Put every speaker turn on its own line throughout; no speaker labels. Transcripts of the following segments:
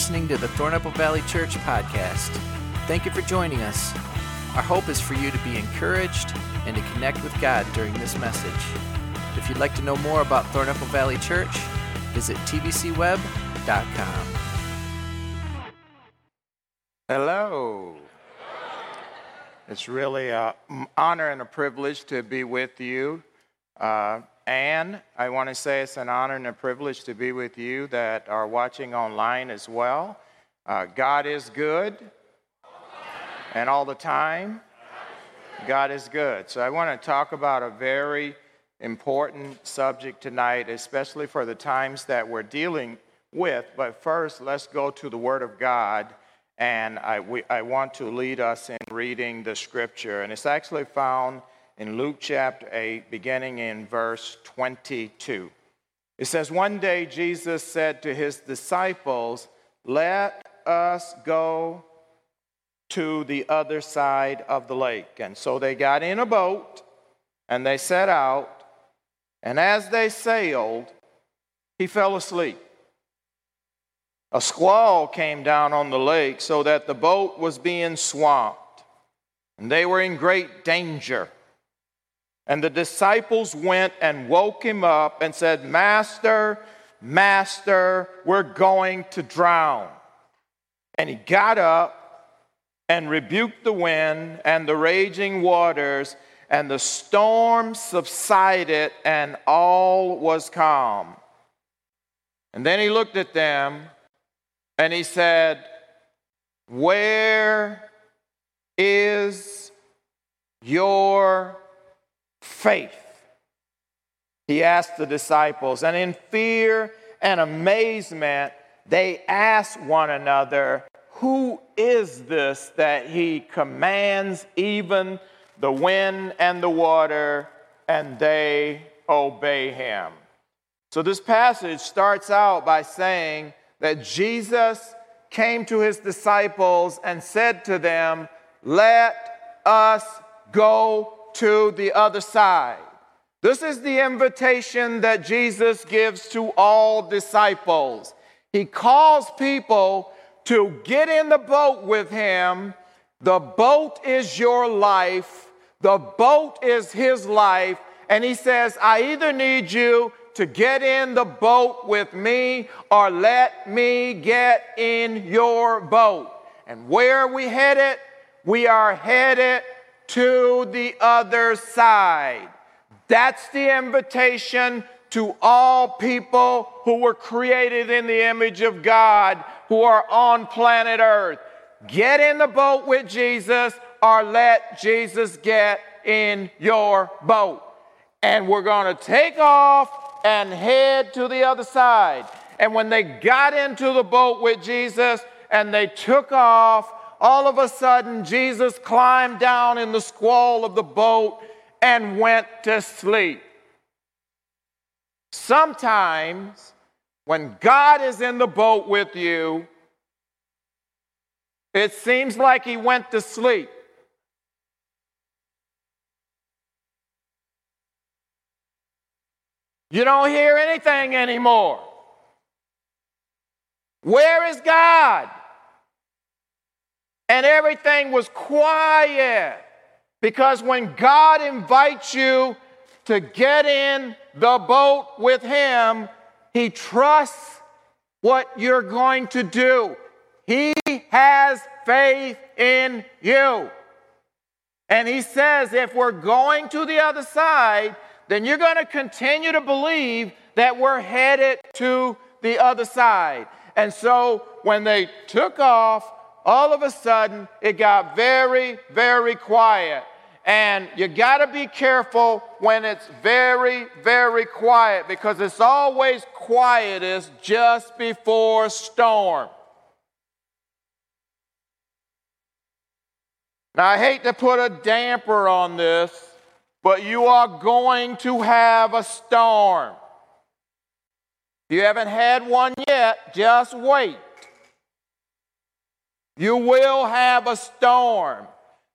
listening to the Thornapple Valley Church podcast. Thank you for joining us. Our hope is for you to be encouraged and to connect with God during this message. If you'd like to know more about Thornapple Valley Church, visit tvcweb.com.
Hello. It's really an honor and a privilege to be with you. Uh, and I want to say it's an honor and a privilege to be with you that are watching online as well. Uh, God is good, and all the time, God is good. So I want to talk about a very important subject tonight, especially for the times that we're dealing with. But first, let's go to the Word of God. And I, we, I want to lead us in reading the scripture. And it's actually found in Luke chapter 8, beginning in verse 22. It says, One day Jesus said to his disciples, Let us go to the other side of the lake. And so they got in a boat and they set out. And as they sailed, he fell asleep. A squall came down on the lake so that the boat was being swamped, and they were in great danger. And the disciples went and woke him up and said, Master, Master, we're going to drown. And he got up and rebuked the wind and the raging waters, and the storm subsided, and all was calm. And then he looked at them and he said, Where is your faith? He asked the disciples, and in fear and amazement, they asked one another, Who is this that he commands even the wind and the water, and they obey him? So, this passage starts out by saying that Jesus came to his disciples and said to them, Let us go to the other side. This is the invitation that Jesus gives to all disciples. He calls people to get in the boat with him. The boat is your life, the boat is his life. And he says, I either need you to get in the boat with me or let me get in your boat. And where are we headed? We are headed to the other side. That's the invitation to all people who were created in the image of God who are on planet Earth. Get in the boat with Jesus or let Jesus get in your boat. And we're going to take off and head to the other side. And when they got into the boat with Jesus and they took off, all of a sudden, Jesus climbed down in the squall of the boat and went to sleep. Sometimes, when God is in the boat with you, it seems like he went to sleep. You don't hear anything anymore. Where is God? And everything was quiet. Because when God invites you to get in the boat with Him, He trusts what you're going to do. He has faith in you. And He says, if we're going to the other side, then you're going to continue to believe that we're headed to the other side. And so when they took off, all of a sudden it got very, very quiet. And you got to be careful when it's very, very quiet because it's always quietest just before storm. Now, I hate to put a damper on this, but you are going to have a storm. If you haven't had one yet, just wait. You will have a storm.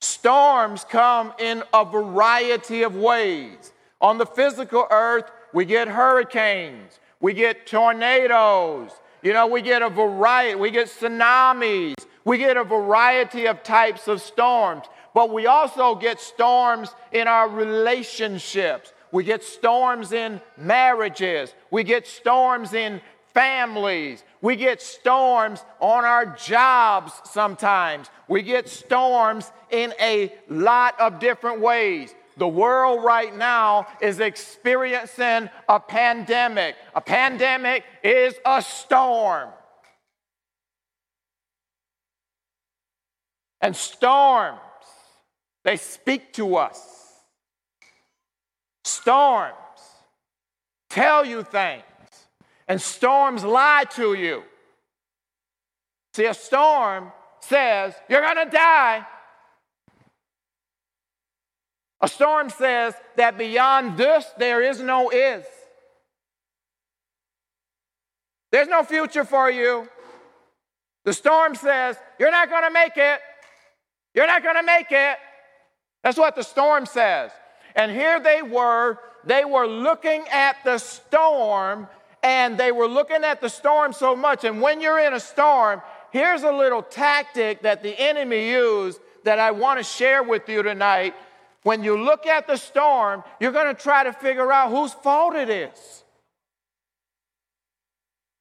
Storms come in a variety of ways. On the physical earth, we get hurricanes, we get tornadoes, You know, we get a variety, we get tsunamis, we get a variety of types of storms, but we also get storms in our relationships. We get storms in marriages. We get storms in families. We get storms on our jobs sometimes. We get storms in a lot of different ways. The world right now is experiencing a pandemic. A pandemic is a storm. And storms, they speak to us. Storms tell you things, and storms lie to you. See, a storm says, You're going to die. A storm says that beyond this, there is no is. There's no future for you. The storm says, You're not going to make it. You're not going to make it. That's what the storm says. And here they were, they were looking at the storm, and they were looking at the storm so much. And when you're in a storm, here's a little tactic that the enemy used that I want to share with you tonight. When you look at the storm, you're going to try to figure out whose fault it is.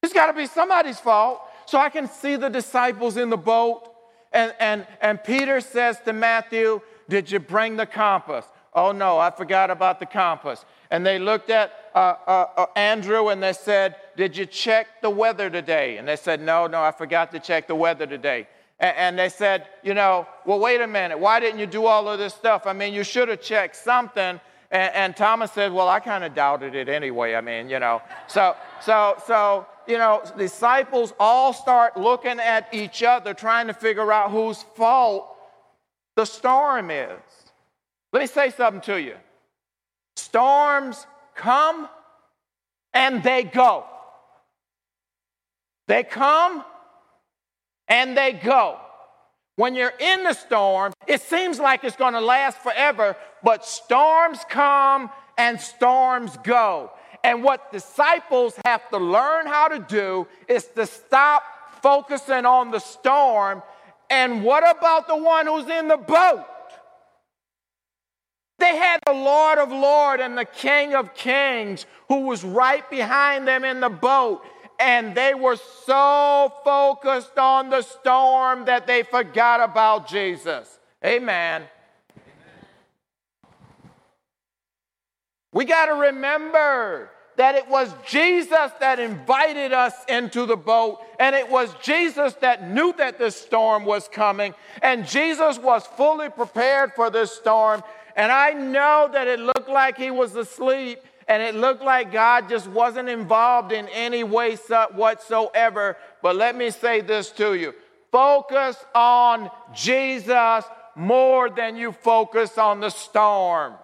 It's got to be somebody's fault. So I can see the disciples in the boat, and, and, and Peter says to Matthew, Did you bring the compass? Oh no, I forgot about the compass. And they looked at uh, uh, uh, Andrew and they said, Did you check the weather today? And they said, No, no, I forgot to check the weather today. And, and they said, You know, well, wait a minute. Why didn't you do all of this stuff? I mean, you should have checked something. And, and Thomas said, Well, I kind of doubted it anyway. I mean, you know. So, so, so, you know, disciples all start looking at each other, trying to figure out whose fault the storm is. Let me say something to you. Storms come and they go. They come and they go. When you're in the storm, it seems like it's going to last forever, but storms come and storms go. And what disciples have to learn how to do is to stop focusing on the storm. And what about the one who's in the boat? They had the Lord of Lords and the King of Kings who was right behind them in the boat. And they were so focused on the storm that they forgot about Jesus. Amen. We got to remember that it was Jesus that invited us into the boat, and it was Jesus that knew that this storm was coming, and Jesus was fully prepared for this storm. And I know that it looked like he was asleep and it looked like God just wasn't involved in any way whatsoever. But let me say this to you focus on Jesus more than you focus on the storm.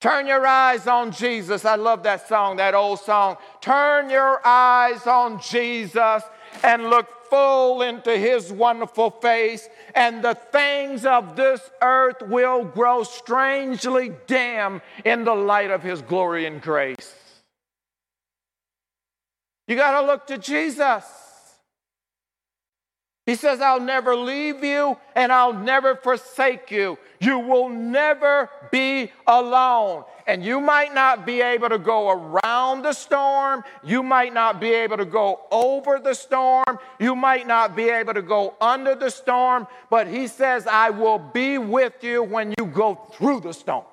Turn your eyes on Jesus. I love that song, that old song. Turn your eyes on Jesus and look full into his wonderful face, and the things of this earth will grow strangely dim in the light of his glory and grace. You got to look to Jesus. He says, I'll never leave you and I'll never forsake you. You will never be alone. And you might not be able to go around the storm. You might not be able to go over the storm. You might not be able to go under the storm. But he says, I will be with you when you go through the storm.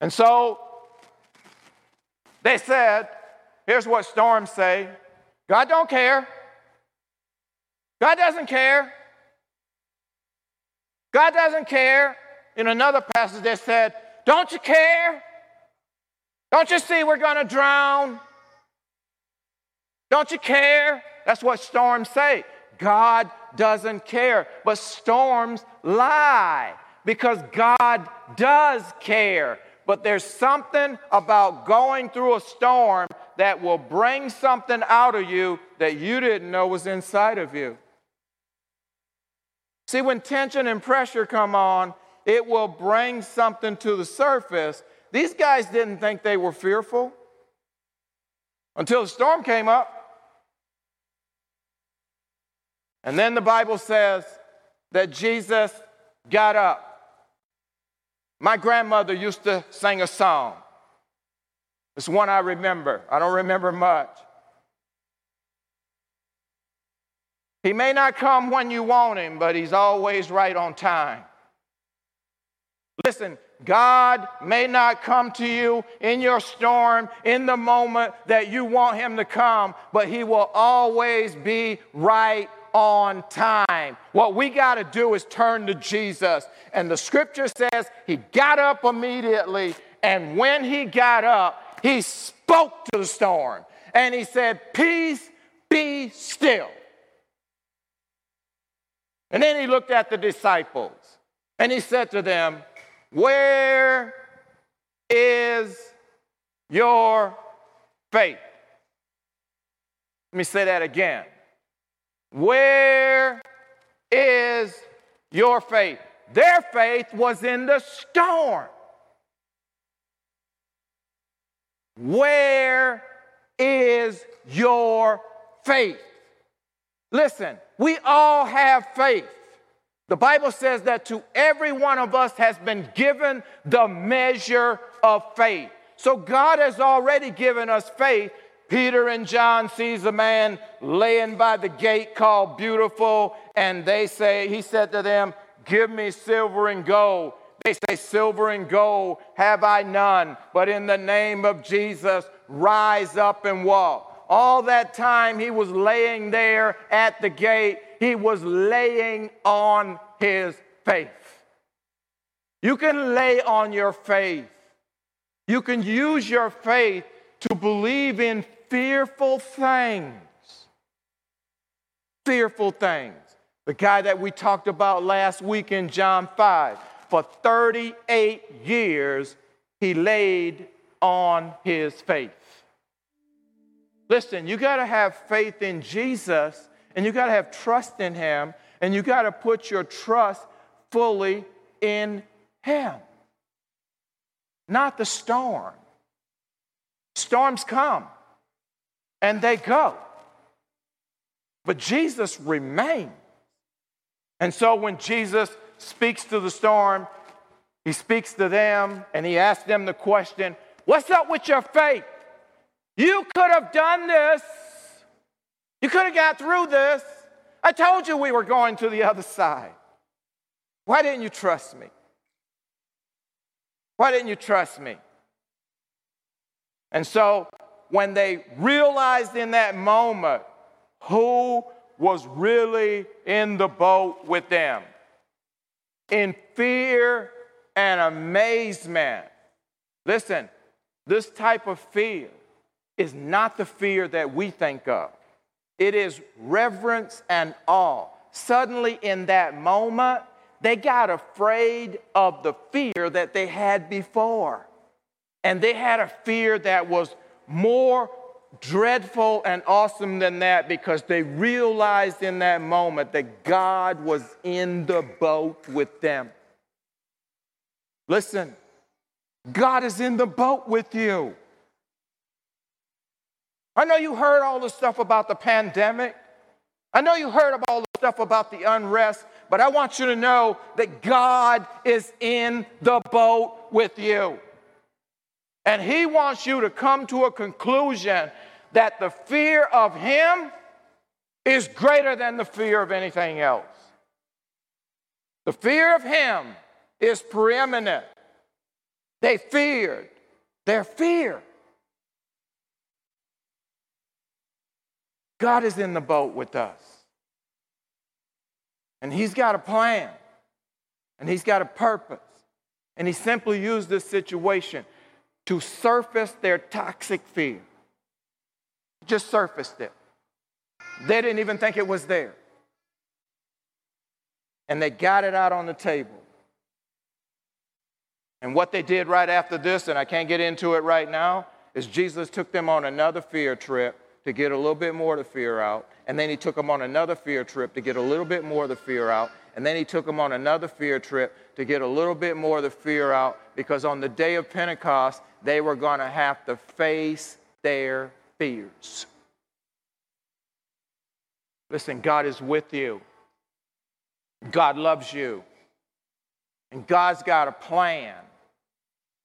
And so they said, Here's what storms say God don't care. God doesn't care. God doesn't care. In another passage, they said, Don't you care? Don't you see we're going to drown? Don't you care? That's what storms say. God doesn't care. But storms lie because God does care. But there's something about going through a storm that will bring something out of you that you didn't know was inside of you. See, when tension and pressure come on, it will bring something to the surface. These guys didn't think they were fearful until the storm came up. And then the Bible says that Jesus got up. My grandmother used to sing a song. It's one I remember. I don't remember much. He may not come when you want him, but he's always right on time. Listen, God may not come to you in your storm in the moment that you want him to come, but he will always be right on time. What we got to do is turn to Jesus. And the scripture says he got up immediately, and when he got up, he spoke to the storm and he said, Peace, be still. And then he looked at the disciples and he said to them, Where is your faith? Let me say that again. Where is your faith? Their faith was in the storm. Where is your faith? Listen, we all have faith. The Bible says that to every one of us has been given the measure of faith. So God has already given us faith Peter and John sees a man laying by the gate called Beautiful, and they say, he said to them, Give me silver and gold. They say, Silver and gold have I none, but in the name of Jesus, rise up and walk. All that time he was laying there at the gate, he was laying on his faith. You can lay on your faith. You can use your faith to believe in fearful things. Fearful things. The guy that we talked about last week in John 5, for 38 years, he laid on his faith. Listen, you got to have faith in Jesus and you got to have trust in him and you got to put your trust fully in him, not the storm. Storms come and they go. But Jesus remains. And so when Jesus speaks to the storm, he speaks to them and he asks them the question What's up with your faith? You could have done this. You could have got through this. I told you we were going to the other side. Why didn't you trust me? Why didn't you trust me? And so when they realized in that moment who was really in the boat with them. In fear and amazement. Listen, this type of fear is not the fear that we think of, it is reverence and awe. Suddenly, in that moment, they got afraid of the fear that they had before. And they had a fear that was more dreadful and awesome than that because they realized in that moment that God was in the boat with them. Listen, God is in the boat with you. I know you heard all the stuff about the pandemic. I know you heard all the stuff about the unrest, but I want you to know that God is in the boat with you. And he wants you to come to a conclusion that the fear of him is greater than the fear of anything else. The fear of him is preeminent. They feared their fear. God is in the boat with us. And He's got a plan. And He's got a purpose. And He simply used this situation to surface their toxic fear. Just surfaced it. They didn't even think it was there. And they got it out on the table. And what they did right after this, and I can't get into it right now, is Jesus took them on another fear trip to get a little bit more of the fear out. And then he took them on another fear trip to get a little bit more of the fear out. And then he took them on another fear trip to get a little bit more of the fear out because on the day of Pentecost, they were going to have to face their fears. Listen, God is with you. God loves you. And God's got a plan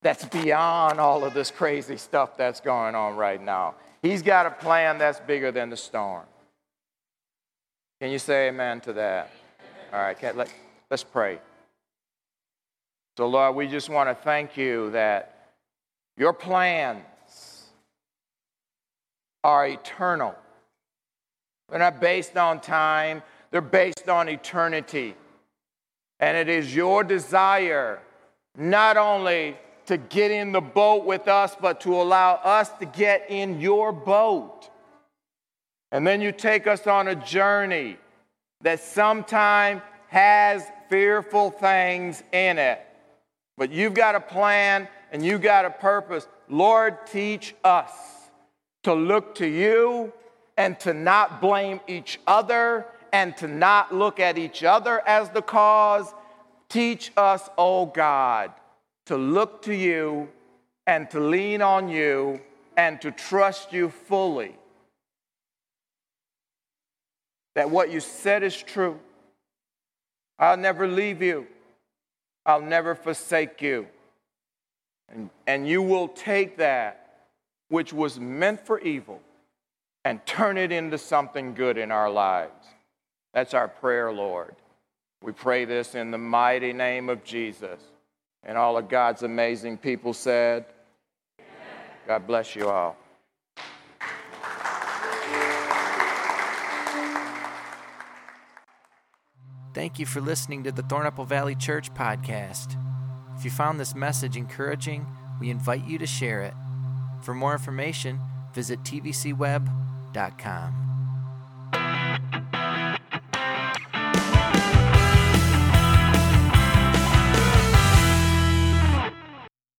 that's beyond all of this crazy stuff that's going on right now. He's got a plan that's bigger than the storm. Can you say amen to that? All right, let, let's pray. So, Lord, we just want to thank you that your plans are eternal. They're not based on time, they're based on eternity. And it is your desire not only to get in the boat with us, but to allow us to get in your boat. And then you take us on a journey that sometimes has fearful things in it. But you've got a plan and you've got a purpose. Lord, teach us to look to you and to not blame each other and to not look at each other as the cause. Teach us, oh God, to look to you and to lean on you and to trust you fully. That what you said is true. I'll never leave you, I'll never forsake you. And, and you will take that which was meant for evil and turn it into something good in our lives. That's our prayer, Lord. We pray this in the mighty name of Jesus. And all of God's amazing people said, God bless you all.
Thank you for listening to the Thornapple Valley Church podcast. If you found this message encouraging, we invite you to share it. For more information, visit tvcweb.com.